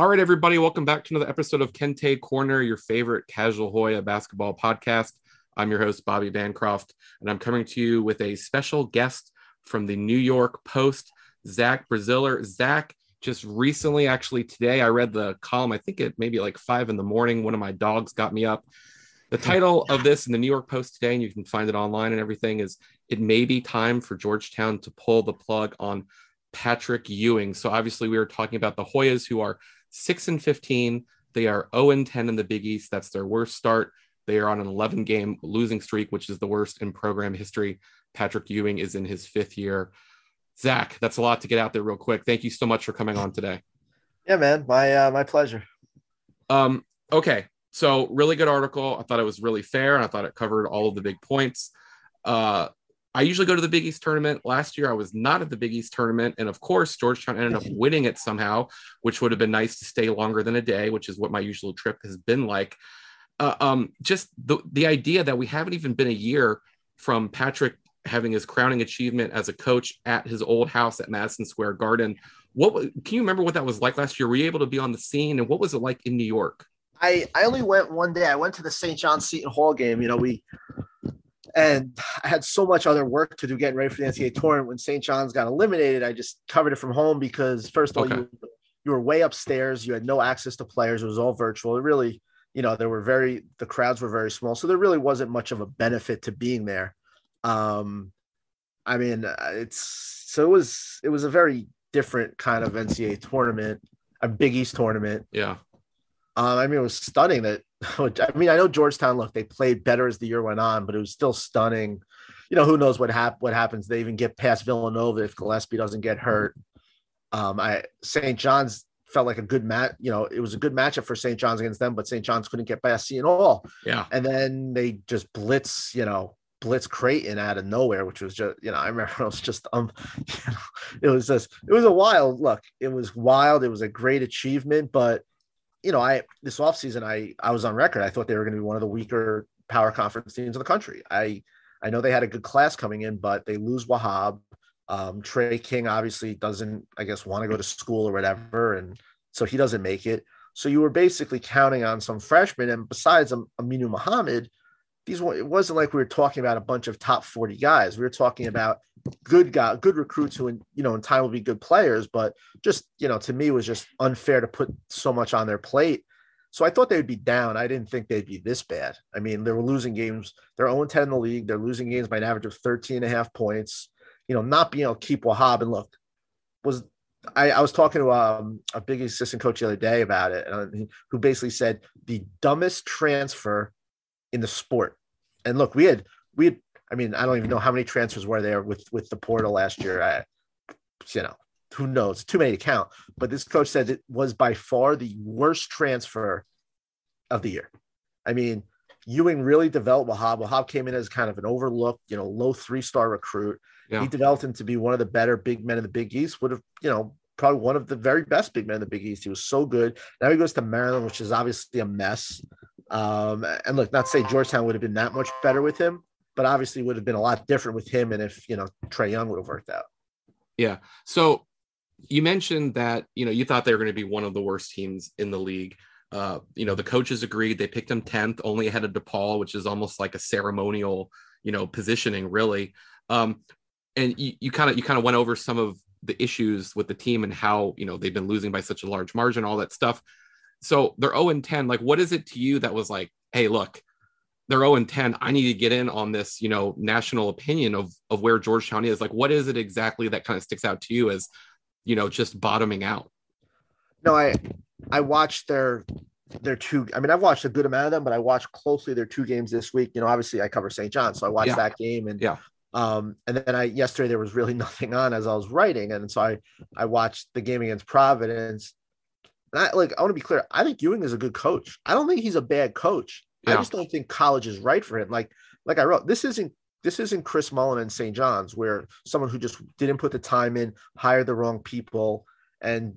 All right, everybody, welcome back to another episode of Kente Corner, your favorite casual Hoya basketball podcast. I'm your host, Bobby Bancroft, and I'm coming to you with a special guest from the New York Post, Zach Braziller. Zach, just recently, actually today, I read the column. I think it maybe like five in the morning. One of my dogs got me up. The hmm. title of this in the New York Post today, and you can find it online and everything, is It May Be Time for Georgetown to Pull the Plug on Patrick Ewing. So obviously, we were talking about the Hoyas who are 6 and 15. They are 0 and 10 in the Big East. That's their worst start. They are on an 11 game losing streak, which is the worst in program history. Patrick Ewing is in his fifth year. Zach, that's a lot to get out there real quick. Thank you so much for coming on today. Yeah, man, my uh, my pleasure. Um, okay, so really good article. I thought it was really fair, and I thought it covered all of the big points. Uh, I usually go to the Big East tournament. Last year, I was not at the Big East tournament. And of course, Georgetown ended up winning it somehow, which would have been nice to stay longer than a day, which is what my usual trip has been like. Uh, um, just the, the idea that we haven't even been a year from Patrick having his crowning achievement as a coach at his old house at Madison Square Garden. What can you remember what that was like last year? Were you able to be on the scene and what was it like in New York? I, I only went one day. I went to the St. John Seton Hall game. You know, we and I had so much other work to do getting ready for the NCAA tournament. When St. John's got eliminated, I just covered it from home because first of all, okay. you, you were way upstairs. You had no access to players. It was all virtual. It really, you know, there were very the crowds were very small, so there really wasn't much of a benefit to being there. Um, I mean, uh, it's so it was it was a very different kind of NCAA tournament, a Big East tournament. Yeah. Um, I mean, it was stunning that I mean, I know Georgetown. Look, they played better as the year went on, but it was still stunning. You know, who knows what hap- what happens? They even get past Villanova if Gillespie doesn't get hurt. Um, I St. John's felt like a good match. You know, it was a good matchup for St. John's against them, but St. John's couldn't get past Seton Hall. Yeah, and then they just blitz. You know, blitz Creighton out of nowhere, which was just you know I remember it was just um you know it was just it was a wild look. It was wild. It was a great achievement, but you know, I this offseason I I was on record. I thought they were going to be one of the weaker power conference teams in the country. I I know they had a good class coming in, but they lose Wahab. Um, Tre King obviously doesn't, I guess, want to go to school or whatever, and so he doesn't make it. So you were basically counting on some freshmen, and besides Aminu Mohammed, these it wasn't like we were talking about a bunch of top 40 guys. We were talking about good guy, good recruits who, in, you know, in time will be good players, but just, you know, to me it was just unfair to put so much on their plate. So I thought they would be down. I didn't think they'd be this bad. I mean, they were losing games. They're 0 10 in the league. They're losing games by an average of 13 and a half points. You know, not being able to keep Wahab. And look, was I, I was talking to um, a big assistant coach the other day about it, uh, who basically said the dumbest transfer in the sport. And look, we had we had I mean, I don't even know how many transfers were there with with the portal last year. I, you know, who knows? Too many to count. But this coach said it was by far the worst transfer of the year. I mean, Ewing really developed Wahab. Wahab came in as kind of an overlooked, you know, low three star recruit. Yeah. He developed him to be one of the better big men in the Big East. Would have, you know, probably one of the very best big men in the Big East. He was so good. Now he goes to Maryland, which is obviously a mess. Um, and look, not to say Georgetown would have been that much better with him, but obviously would have been a lot different with him and if you know Trey Young would have worked out. Yeah. So you mentioned that you know you thought they were going to be one of the worst teams in the league. Uh, you know the coaches agreed. They picked him tenth, only ahead of DePaul, which is almost like a ceremonial you know positioning, really. Um, and you kind of you kind of went over some of the issues with the team and how you know they've been losing by such a large margin, all that stuff. So they're 0 and 10. Like, what is it to you that was like, hey, look, they're 0 and 10. I need to get in on this, you know, national opinion of of where Georgetown is. Like, what is it exactly that kind of sticks out to you as, you know, just bottoming out? No, I I watched their their two. I mean, I've watched a good amount of them, but I watched closely their two games this week. You know, obviously I cover St. John, so I watched yeah. that game and yeah. Um, and then I yesterday there was really nothing on as I was writing, and so I I watched the game against Providence. And I like I want to be clear. I think Ewing is a good coach. I don't think he's a bad coach. Yeah. I just don't think college is right for him. Like, like I wrote, this isn't this isn't Chris Mullin and St. John's, where someone who just didn't put the time in, hired the wrong people, and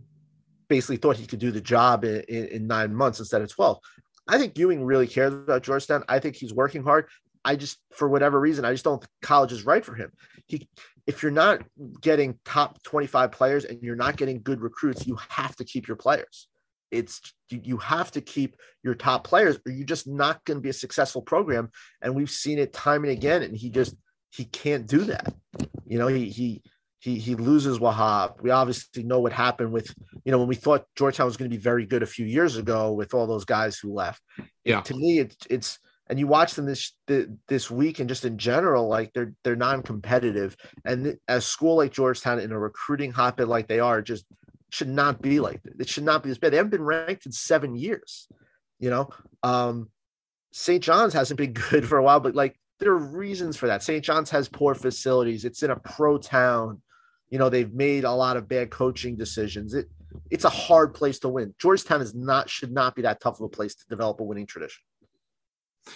basically thought he could do the job in, in, in nine months instead of 12. I think Ewing really cares about Georgetown. I think he's working hard. I just, for whatever reason, I just don't think college is right for him. He, if you're not getting top 25 players and you're not getting good recruits, you have to keep your players it's you, you have to keep your top players or you're just not going to be a successful program and we've seen it time and again and he just he can't do that you know he he he he loses Wahab. We obviously know what happened with you know when we thought Georgetown was going to be very good a few years ago with all those guys who left. Yeah, to me it's it's and you watch them this this week and just in general like they're they're non-competitive and a school like Georgetown in a recruiting hotbed like they are just should not be like that. It should not be this bad. They haven't been ranked in seven years. You know, um, St. John's hasn't been good for a while, but like there are reasons for that. St. John's has poor facilities. It's in a pro town. You know, they've made a lot of bad coaching decisions. It it's a hard place to win. Georgetown is not should not be that tough of a place to develop a winning tradition.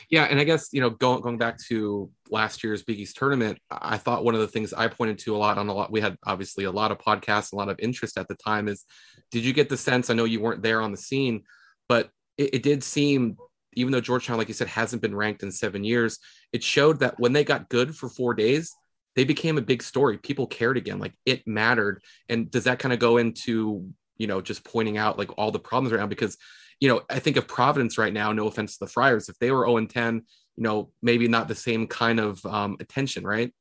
Yeah, and I guess you know going going back to last year's Big East tournament, I thought one of the things I pointed to a lot on a lot. We had obviously a lot of podcasts, a lot of interest at the time. Is did you get the sense? I know you weren't there on the scene, but it, it did seem, even though Georgetown, like you said, hasn't been ranked in seven years, it showed that when they got good for four days, they became a big story. People cared again, like it mattered. And does that kind of go into you know just pointing out like all the problems right now because you know, I think of Providence right now, no offense to the Friars, if they were 0 and 10, you know, maybe not the same kind of um, attention, right?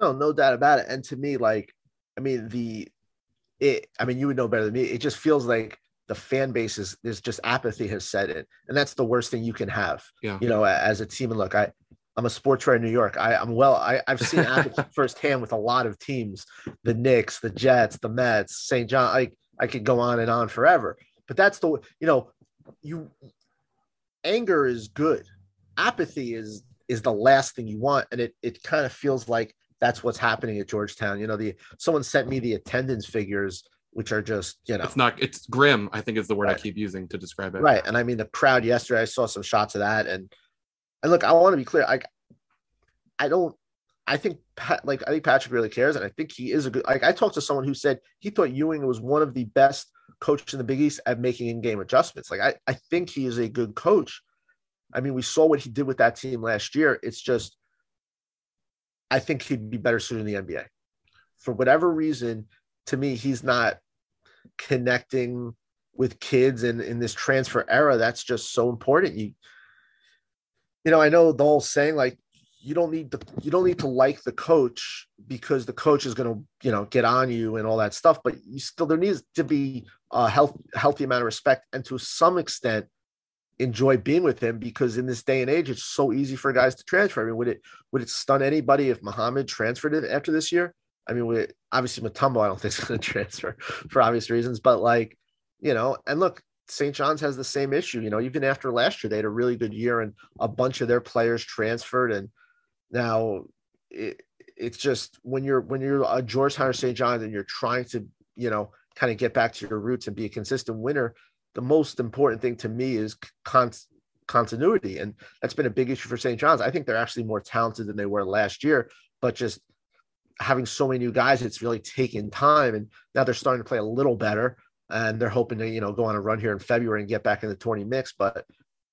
No, no doubt about it. And to me, like, I mean, the, it, I mean, you would know better than me. It just feels like the fan base is, there's just apathy has set in. And that's the worst thing you can have, yeah. you know, as a team. And look, I, I'm a sports writer in New York. I, am well. I, I've seen apathy firsthand with a lot of teams: the Knicks, the Jets, the Mets, St. John. I I could go on and on forever. But that's the you know, you anger is good. Apathy is is the last thing you want, and it it kind of feels like that's what's happening at Georgetown. You know, the someone sent me the attendance figures, which are just you know, it's not it's grim. I think is the word right. I keep using to describe it. Right, and I mean the crowd yesterday. I saw some shots of that, and and look, I want to be clear. I I don't. I think like I think Patrick really cares, and I think he is a good. Like I talked to someone who said he thought Ewing was one of the best coach in the Big East at making in-game adjustments. Like I, I think he is a good coach. I mean, we saw what he did with that team last year. It's just, I think he'd be better suited in the NBA. For whatever reason, to me, he's not connecting with kids and in this transfer era. That's just so important. You, you know, I know the whole saying like you don't need to you don't need to like the coach because the coach is going to you know get on you and all that stuff but you still there needs to be a health, healthy amount of respect and to some extent enjoy being with him because in this day and age it's so easy for guys to transfer i mean would it would it stun anybody if Mohammed transferred it after this year i mean would obviously Mutombo i don't think is going to transfer for obvious reasons but like you know and look St. John's has the same issue. You know, even after last year, they had a really good year and a bunch of their players transferred. And now it, it's just when you're when you're a Georgetown or St. John's and you're trying to, you know, kind of get back to your roots and be a consistent winner, the most important thing to me is con- continuity. And that's been a big issue for St. John's. I think they're actually more talented than they were last year, but just having so many new guys, it's really taken time. And now they're starting to play a little better. And they're hoping to, you know, go on a run here in February and get back in the 20 mix. But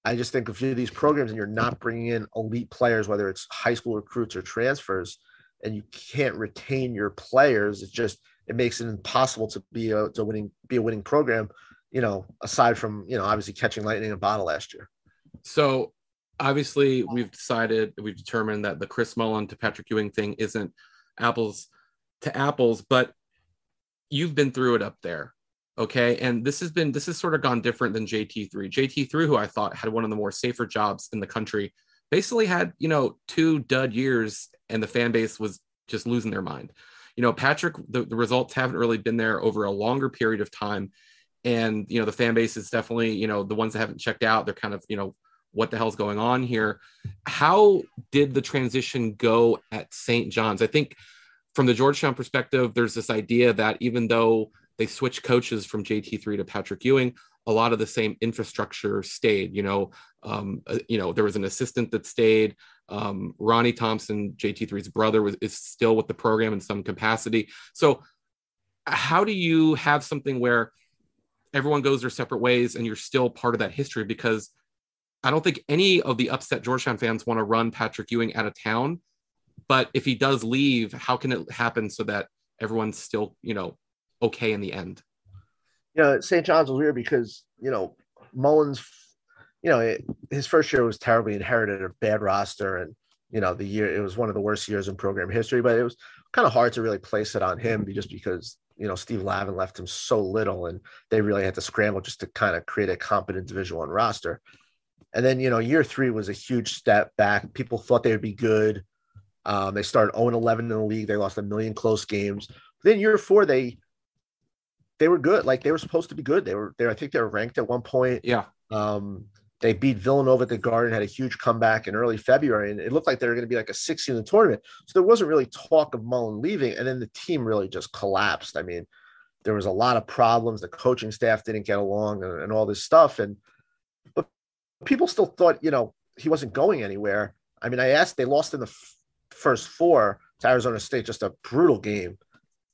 I just think if you do these programs and you're not bringing in elite players, whether it's high school recruits or transfers, and you can't retain your players, it's just it makes it impossible to be a to winning be a winning program. You know, aside from you know obviously catching lightning in a bottle last year. So obviously we've decided we've determined that the Chris Mullin to Patrick Ewing thing isn't apples to apples, but you've been through it up there. Okay. And this has been, this has sort of gone different than JT3. JT3, who I thought had one of the more safer jobs in the country, basically had, you know, two dud years and the fan base was just losing their mind. You know, Patrick, the, the results haven't really been there over a longer period of time. And, you know, the fan base is definitely, you know, the ones that haven't checked out, they're kind of, you know, what the hell's going on here? How did the transition go at St. John's? I think from the Georgetown perspective, there's this idea that even though they switched coaches from JT3 to Patrick Ewing. A lot of the same infrastructure stayed. You know, um, uh, you know there was an assistant that stayed. Um, Ronnie Thompson, JT3's brother, was is still with the program in some capacity. So, how do you have something where everyone goes their separate ways and you're still part of that history? Because I don't think any of the upset Georgetown fans want to run Patrick Ewing out of town. But if he does leave, how can it happen so that everyone's still, you know, okay in the end. you know, St. John's was weird because, you know, Mullins, you know, it, his first year was terribly inherited a bad roster. And, you know, the year, it was one of the worst years in program history, but it was kind of hard to really place it on him just because, you know, Steve Lavin left him so little and they really had to scramble just to kind of create a competent Division One roster. And then, you know, year three was a huge step back. People thought they would be good. Um, they started 0 11 in the league. They lost a million close games. Then year four, they they were good. Like they were supposed to be good. They were there. I think they were ranked at one point. Yeah. Um, they beat Villanova at the Garden, had a huge comeback in early February, and it looked like they were going to be like a six in the tournament. So there wasn't really talk of Mullin leaving, and then the team really just collapsed. I mean, there was a lot of problems. The coaching staff didn't get along, and, and all this stuff. And but people still thought, you know, he wasn't going anywhere. I mean, I asked. They lost in the f- first four to Arizona State, just a brutal game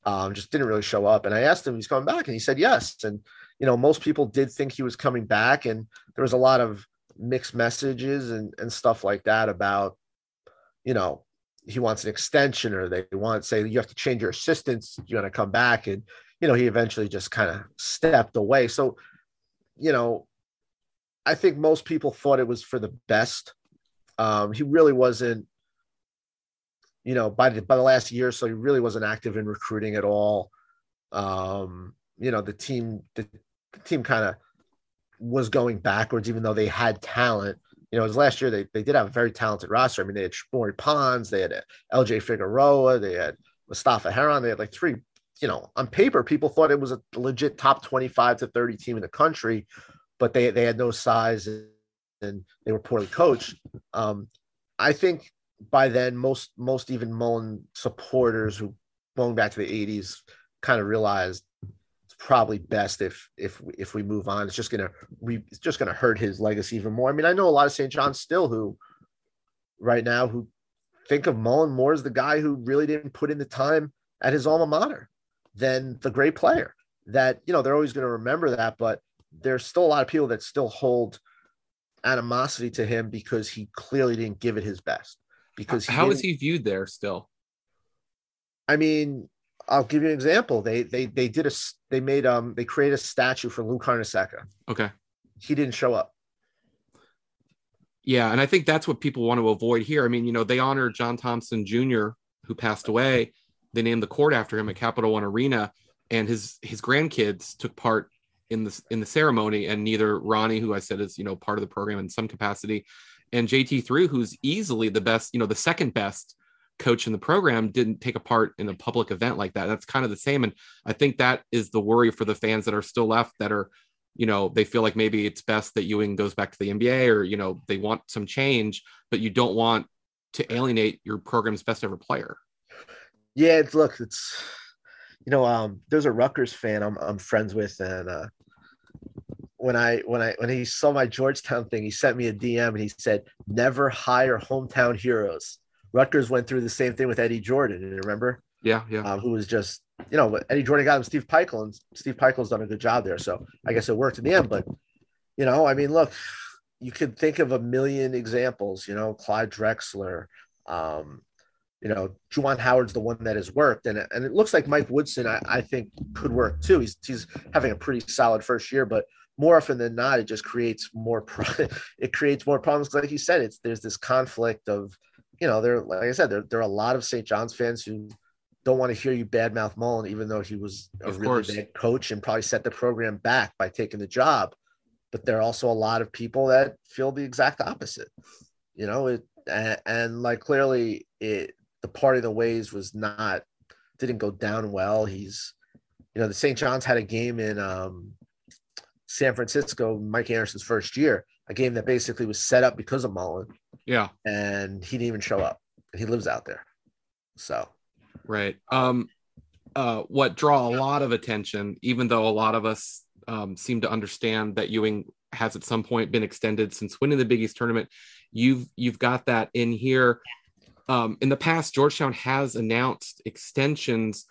um, just didn't really show up. And I asked him, he's coming back, and he said yes. And you know, most people did think he was coming back, and there was a lot of mixed messages and and stuff like that about, you know, he wants an extension or they want to say you have to change your assistants, you're gonna come back, and you know, he eventually just kind of stepped away. So, you know, I think most people thought it was for the best. Um, he really wasn't you know, by the by the last year, so he really wasn't active in recruiting at all. Um, you know, the team the, the team kind of was going backwards, even though they had talent. You know, as last year they, they did have a very talented roster. I mean, they had Maury Ponds, they had LJ Figueroa, they had Mustapha Heron, they had like three, you know, on paper, people thought it was a legit top 25 to 30 team in the country, but they they had no size and they were poorly coached. Um, I think by then most most even Mullin supporters who going back to the 80s kind of realized it's probably best if if if we move on. It's just gonna we it's just gonna hurt his legacy even more. I mean, I know a lot of St. John's still who right now who think of Mullin more as the guy who really didn't put in the time at his alma mater than the great player. That you know they're always going to remember that, but there's still a lot of people that still hold animosity to him because he clearly didn't give it his best because how is he viewed there still? I mean, I'll give you an example. They they they did a they made um they created a statue for Lou Carnesecca. Okay. He didn't show up. Yeah, and I think that's what people want to avoid here. I mean, you know, they honored John Thompson Jr., who passed away. They named the court after him at Capital One Arena, and his his grandkids took part in the in the ceremony. And neither Ronnie, who I said is you know part of the program in some capacity, and JT3, who's easily the best, you know, the second best coach in the program, didn't take a part in a public event like that. That's kind of the same. And I think that is the worry for the fans that are still left that are, you know, they feel like maybe it's best that Ewing goes back to the NBA or, you know, they want some change, but you don't want to alienate your program's best ever player. Yeah, it's look, it's you know, um, there's a Rutgers fan I'm I'm friends with, and uh, when I when I when he saw my Georgetown thing, he sent me a DM and he said, "Never hire hometown heroes." Rutgers went through the same thing with Eddie Jordan. You remember? Yeah, yeah. Um, who was just you know Eddie Jordan got him Steve Pikiell, and Steve Pikiell's done a good job there. So I guess it worked in the end. But you know, I mean, look, you could think of a million examples. You know, Clyde Drexler. Um, you know, Juwan Howard's the one that has worked, and and it looks like Mike Woodson, I, I think, could work too. He's he's having a pretty solid first year, but more often than not, it just creates more. Pro- it creates more problems. Like you said, it's there's this conflict of, you know, there. Like I said, there there are a lot of St. John's fans who don't want to hear you badmouth Mullin, even though he was a of really course. bad coach and probably set the program back by taking the job. But there are also a lot of people that feel the exact opposite. You know, it and, and like clearly it the party of the ways was not didn't go down well. He's you know the St. John's had a game in um San Francisco, Mike Anderson's first year, a game that basically was set up because of Mullin. Yeah. And he didn't even show up. He lives out there. So right. Um uh what draw a lot of attention, even though a lot of us um, seem to understand that Ewing has at some point been extended since winning the Big East tournament. You've you've got that in here. Um, in the past, Georgetown has announced extensions.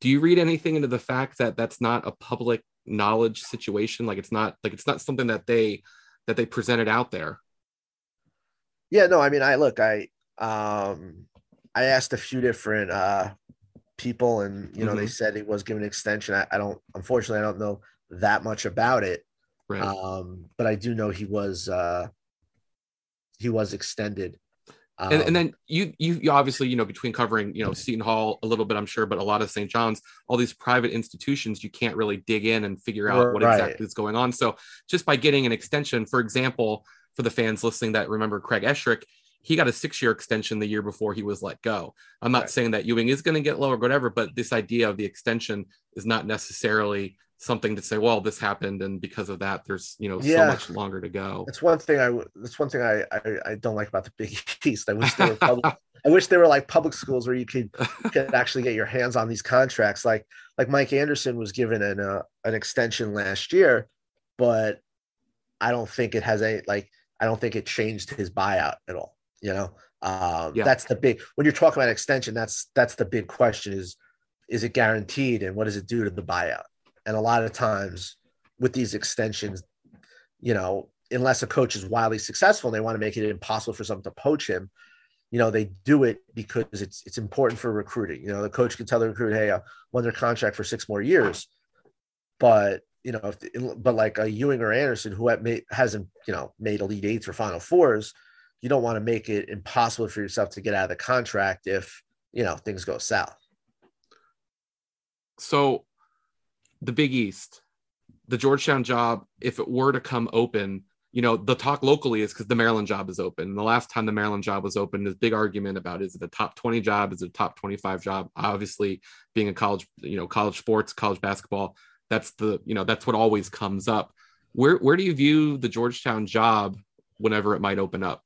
Do you read anything into the fact that that's not a public knowledge situation like it's not like it's not something that they that they presented out there yeah no i mean i look i um i asked a few different uh people and you know mm-hmm. they said it was given an extension I, I, don't unfortunately i don't know that much about it. Right. Um, but I do know he was uh, he was extended. Um, and, and then you, you you obviously you know between covering you know Seton Hall a little bit I'm sure but a lot of St. John's all these private institutions you can't really dig in and figure out what Right. exactly is going on so just by getting an extension for example for the fans listening that remember Craig Esherick he got a six year extension the year before he was let go I'm not Right. saying that Ewing is going to get lower or whatever but this idea of the extension is not necessarily something to say well this happened and because of that there's you know so much longer to go That's one thing i that's one thing I, I I don't like about the Big East. I wish they were public, I wish they were like public schools where you could could actually get your hands on these contracts. Like like Mike Anderson was given an uh, an extension last year, but I don't think it has any like I don't think it changed his buyout at all. You know, um, Yeah. that's the big when you're talking about extension. That's that's the big question is is it guaranteed and what does it do to the buyout? And a lot of times with these extensions, you know, unless a coach is wildly successful and they want to make it impossible for someone to poach him, you know, they do it because it's it's important for recruiting. You know, the coach can tell the recruit, "Hey, I want their contract for six more years," but you know, if but like a Ewing or Anderson who hasn't you know made elite eights or final fours, you don't want to make it impossible for yourself to get out of the contract if you know things go south. so the big east the georgetown job if it were to come open you know the talk locally is because the maryland job is open and the last time the maryland job was open there's big argument about is it a top 20 job is it a top 25 job obviously being a college you know college sports college basketball that's the you know that's what always comes up where where do you view the georgetown job whenever it might open up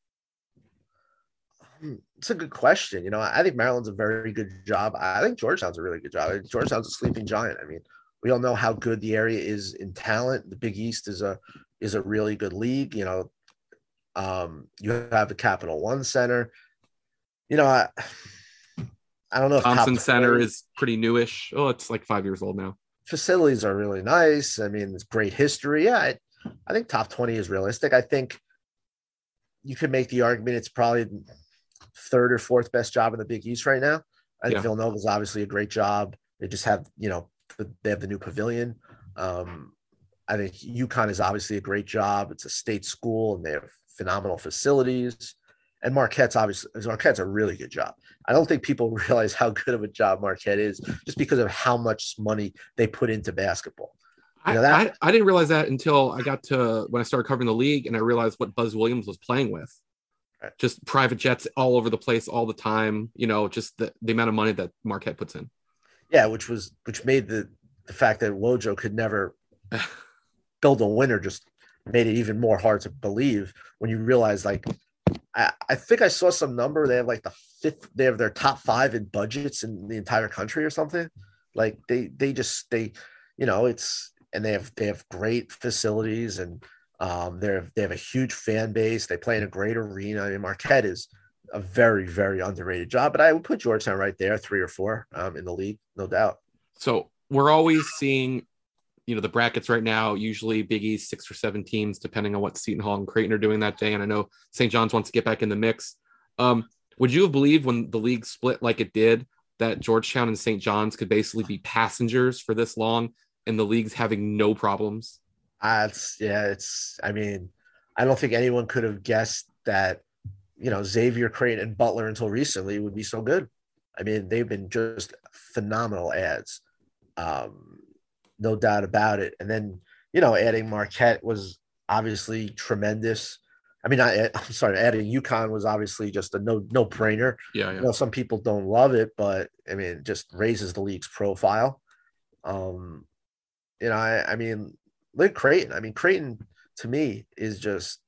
Hmm, It's a good question. You know, I think Maryland's a very good job. I think Georgetown's a really good job. Georgetown's a sleeping giant. I mean, we all know how good the area is in talent. The Big East is a is a really good league. You know, um, you have the Capital One Center. You know, I, I don't know if thompson center is pretty newish oh it's like five years old now facilities are really nice. I mean, it's great history. Yeah, I, I think top 20 is realistic. I think you could make the argument it's probably third or fourth best job in the Big East right now. I think Yeah. Villanova is obviously a great job. They just have, you know, they have the new pavilion. Um, I think UConn is obviously a great job. It's a state school and they have phenomenal facilities. And Marquette's obviously Marquette's a really good job. I don't think people realize how good of a job Marquette is just because of how much money they put into basketball. You I, know, that- I, I didn't realize that until I got to when I started covering the league and I realized what Buzz Williams was playing with. Right. Just private jets all over the place all the time, you know, just the, the amount of money that Marquette puts in. Yeah, which was which made the the fact that Wojo could never build a winner just made it even more hard to believe when you realize like I, I think I saw some number they have like the fifth they have their top five in budgets in the entire country or something. Like they they just they you know it's and they have they have great facilities and um they're they have a huge fan base. They play in a great arena. I mean Marquette is a very, very underrated job, but I would put Georgetown right there, three or four um, in the league, no doubt. So we're always seeing, you know, the brackets right now, usually Big East, six or seven teams, depending on what Seton Hall and Creighton are doing that day. And I know St. John's wants to get back in the mix. Um, would you have believed when the league split like it did that Georgetown and St. John's could basically be passengers for this long and the league's having no problems? Uh, it's yeah, it's. I mean, I don't think anyone could have guessed that, you know, Xavier Creighton and Butler until recently would be so good. I mean, they've been just phenomenal ads, um, no doubt about it. And then you know, adding Marquette was obviously tremendous. I mean, I, I'm sorry, adding UConn was obviously just a no no brainer. Yeah, You yeah. know, some people don't love it, but I mean, it just raises the league's profile. Um, you know, I, I mean, look Creighton. I mean, Creighton to me is just,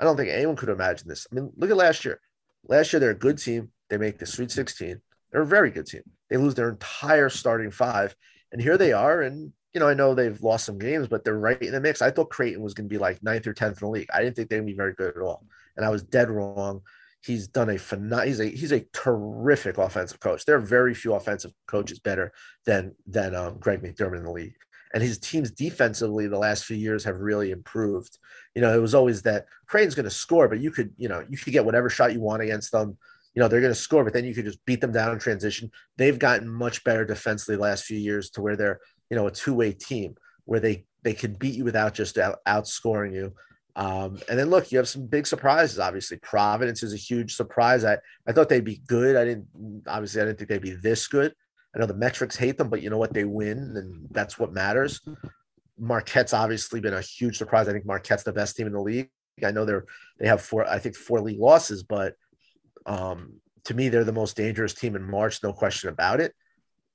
I don't think anyone could imagine this. I mean, look at last year. Last year, they're a good team. They make the Sweet 16. They're a very good team. They lose their entire starting five. And here they are. And, you know, I know they've lost some games, but they're right in the mix. I thought Creighton was going to be like ninth or 10th in the league. I didn't think they'd be very good at all. And I was dead wrong. He's done a phenom- he's a he's a terrific offensive coach. There are very few offensive coaches better than than um, Greg McDermott in the league. And his teams defensively the last few years have really improved. You know, it was always that Crane's going to score, but you could, you know, you could get whatever shot you want against them. You know, they're going to score, but then you could just beat them down in transition. They've gotten much better defensively the last few years to where they're, you know, a two-way team where they they can beat you without just out, outscoring you. Um, and then look, you have some big surprises. Obviously, Providence is a huge surprise. I, I thought they'd be good. I didn't obviously I didn't think they'd be this good. I know the metrics hate them, but you know what? They win, and that's what matters. Marquette's obviously been a huge surprise. I think Marquette's the best team in the league. I know they're they have four, I think four league losses, but um, to me, they're the most dangerous team in March, no question about it.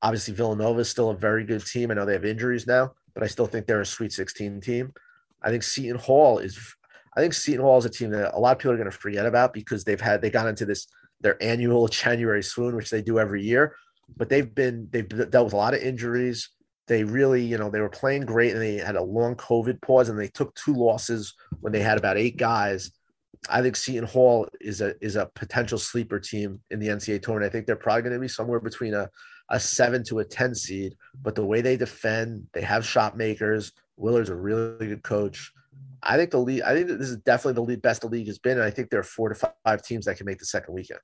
Obviously, Villanova is still a very good team. I know they have injuries now, but I still think they're a Sweet 16 team. I think Seton Hall is. I think Seton Hall is a team that a lot of people are going to forget about because they've had they got into this their annual January swoon, which they do every year. But they've been they've dealt with a lot of injuries. They really, you know, they were playing great and they had a long COVID pause and they took two losses when they had about eight guys. I think Seton Hall is a is a potential sleeper team in the NCAA tournament. I think they're probably going to be somewhere between a a seven to a 10 seed, but the way they defend, they have shot makers. Willard's a really good coach. I think the league, I think this is definitely the lead, best the league has been. And I think there are four to five teams that can make the second weekend.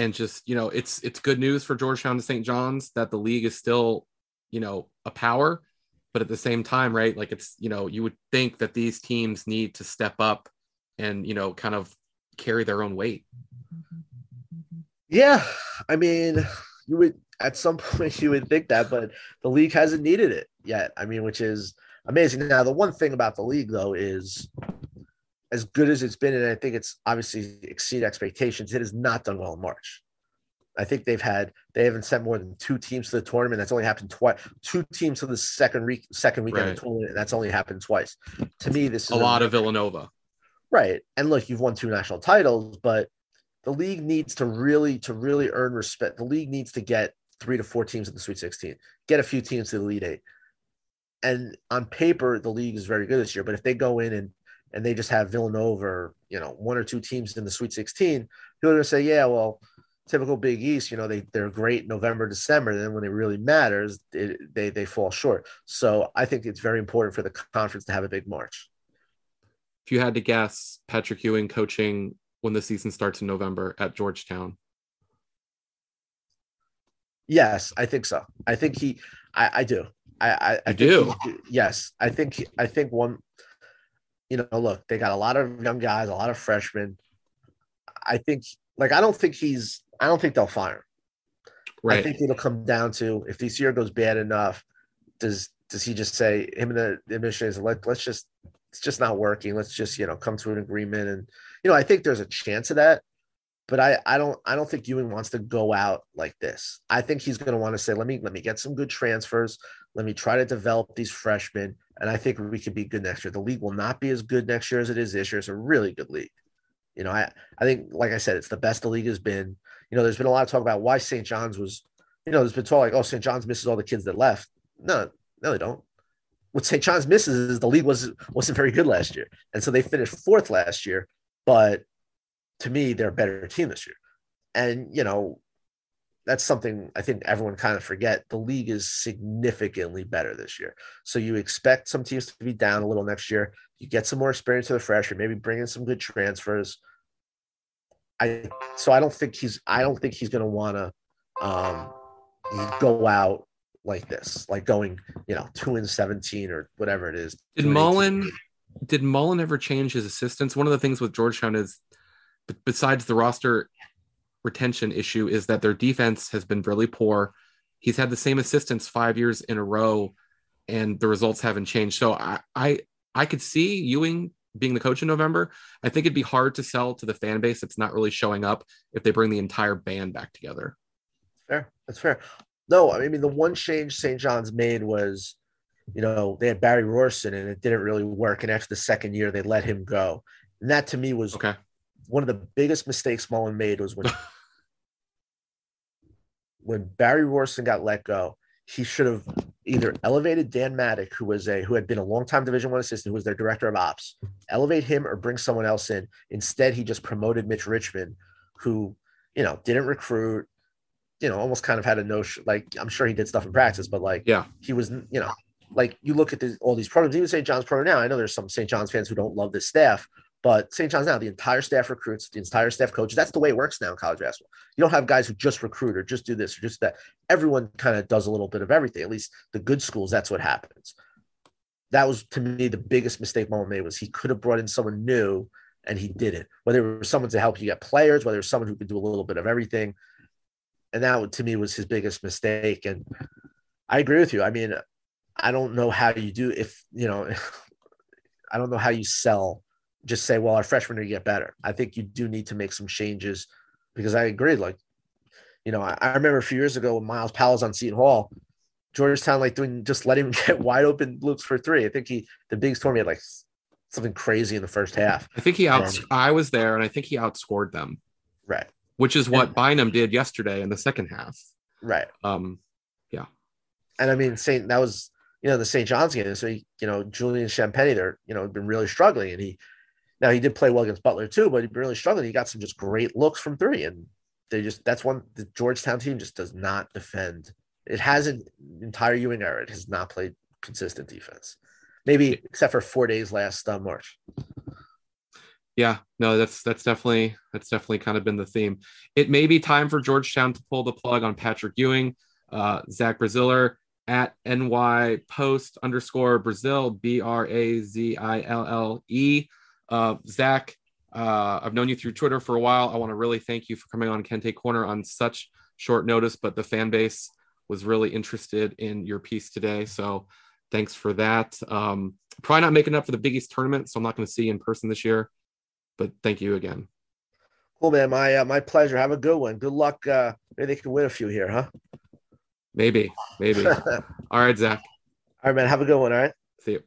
And just, you know, it's it's good news for Georgetown to St. John's that the league is still, you know, a power. But at the same time, right, like it's, you know, you would think that these teams need to step up and, you know, kind of carry their own weight. Yeah. I mean, you would at some point you would think that, but the league hasn't needed it yet. I mean, which is amazing. Now, the one thing about the league though is as good as it's been, and I think it's obviously exceed expectations. It has not done well in March. I think they've had they haven't sent more than two teams to the tournament. That's only happened twice. Two teams to the second week second weekend right. of the tournament. That's only happened twice. To me, this is a, a lot of Villanova. Right. And look, you've won two national titles, but the league needs to really to really earn respect. The league needs to get three to four teams in the Sweet 16, get a few teams to the Elite Eight. And on paper, the league is very good this year. But if they go in and and they just have Villanova, or, you know, one or two teams in the Sweet 16, people are gonna say, yeah, well, typical Big East, you know, they they're great November, December. Then when it really matters, it, they they fall short. So I think it's very important for the conference to have a big March. If you had to guess, Patrick Ewing coaching when the season starts in November at Georgetown, Yes, I think so. I think he. I, I do. I, I, I do. He, yes, I think. I think one. You know, look, they got a lot of young guys, a lot of freshmen. I think, like, I don't think he's. I don't think they'll fire him. Right. I think it'll come down to if this year goes bad enough, does does he just say him and the administrators let let's just it's just not working. Let's just you know come to an agreement and you know I think there's a chance of that but I, I don't I don't think Ewing wants to go out like this. I think he's going to want to say, let me let me get some good transfers. Let me try to develop these freshmen, and I think we could be good next year. The league will not be as good next year as it is this year. It's a really good league. You know, I I think like I said, it's the best the league has been. You know, there's been a lot of talk about why St. John's was. You know, there's been talk like, oh, St. John's misses all the kids that left. No, no, they don't. What St. John's misses is the league was wasn't very good last year, and so they finished fourth last year. But to me, they're a better team this year. And, you know, that's something I think everyone kind of forget. The league is significantly better this year. So you expect some teams to be down a little next year. You get some more experience to the freshman, maybe bring in some good transfers. I so I don't think he's I don't think he's gonna wanna um go out like this, like going, you know, two and seventeen or whatever it is. Did Mullin did Mullin ever change his assistants? One of the things with Georgetown is besides the roster retention issue is that their defense has been really poor. He's had the same assistants five years in a row, and the results haven't changed. So I I, I could see Ewing being the coach in November. I think it'd be hard to sell to the fan base that's not really showing up if they bring the entire band back together. Fair, that's fair. No, I mean the one change St. John's made was, you know, they had Barry Rohrssen and it didn't really work. And after the second year, they let him go. And that to me was okay one of the biggest mistakes Mullin made was when when Barry Rohrssen got let go. He should have either elevated Dan Maddock, who was a who had been a longtime Division One assistant, who was their director of ops, elevate him or bring someone else in. Instead, he just promoted Mitch Richmond, who you know didn't recruit, you know, almost kind of had a notion. Like I'm sure he did stuff in practice, but like yeah, he was you know like you look at all these programs, even St. John's program now. I know there's some St. John's fans who don't love this staff, but St. John's now, the entire staff recruits, the entire staff coaches. That's the way it works now in college basketball. You don't have guys who just recruit or just do this or just that. Everyone kind of does a little bit of everything. At least the good schools, that's what happens. that was to me the biggest mistake Mullin made was he could have brought in someone new and he didn't. Whether it was someone to help you get players, whether it was someone who could do a little bit of everything, and that to me was his biggest mistake. And I agree with you. I mean, I don't know how you do if you know. I don't know how you sell. Just say, well, our freshmen are get better. I think you do need to make some changes because I agree. Like, you know, I, I remember a few years ago when Myles Powell was on Seton Hall, Georgetown like doing just letting him get wide open looks for three. I think he the big storm he had like something crazy in the first half. I think he out. And, I was there, and I think he outscored them. Right. Which is what and, Bynum did yesterday in the second half. Right. Um. Yeah. And I mean, Saint that was you know the St. John's game. So he, you know Julian Champagnie, they're you know been really struggling, and he now he did play well against Butler too, but he really struggled. He got some just great looks from three, and they just that's one the Georgetown team just does not defend. It hasn't entire Ewing era. It has not played consistent defense. Maybe except for four days last uh, March. Yeah, no, that's that's definitely that's definitely kind of been the theme. It may be time for Georgetown to pull the plug on Patrick Ewing. Uh, Zach Braziller at ny post underscore Brazil B R A Z I L L E. Uh, Zach, uh, I've known you through Twitter for a while. I want to really thank you for coming on Kente Corner on such short notice, but the fan base was really interested in your piece today. So thanks for that. Um, probably not making up for the Big East tournament, so I'm not going to see you in person this year. But thank you again. Cool, man. My uh, my pleasure. Have a good one. Good luck. Uh, maybe they can win a few here, huh? Maybe, maybe. all right, Zach. All right, man. Have a good one. All right. See you.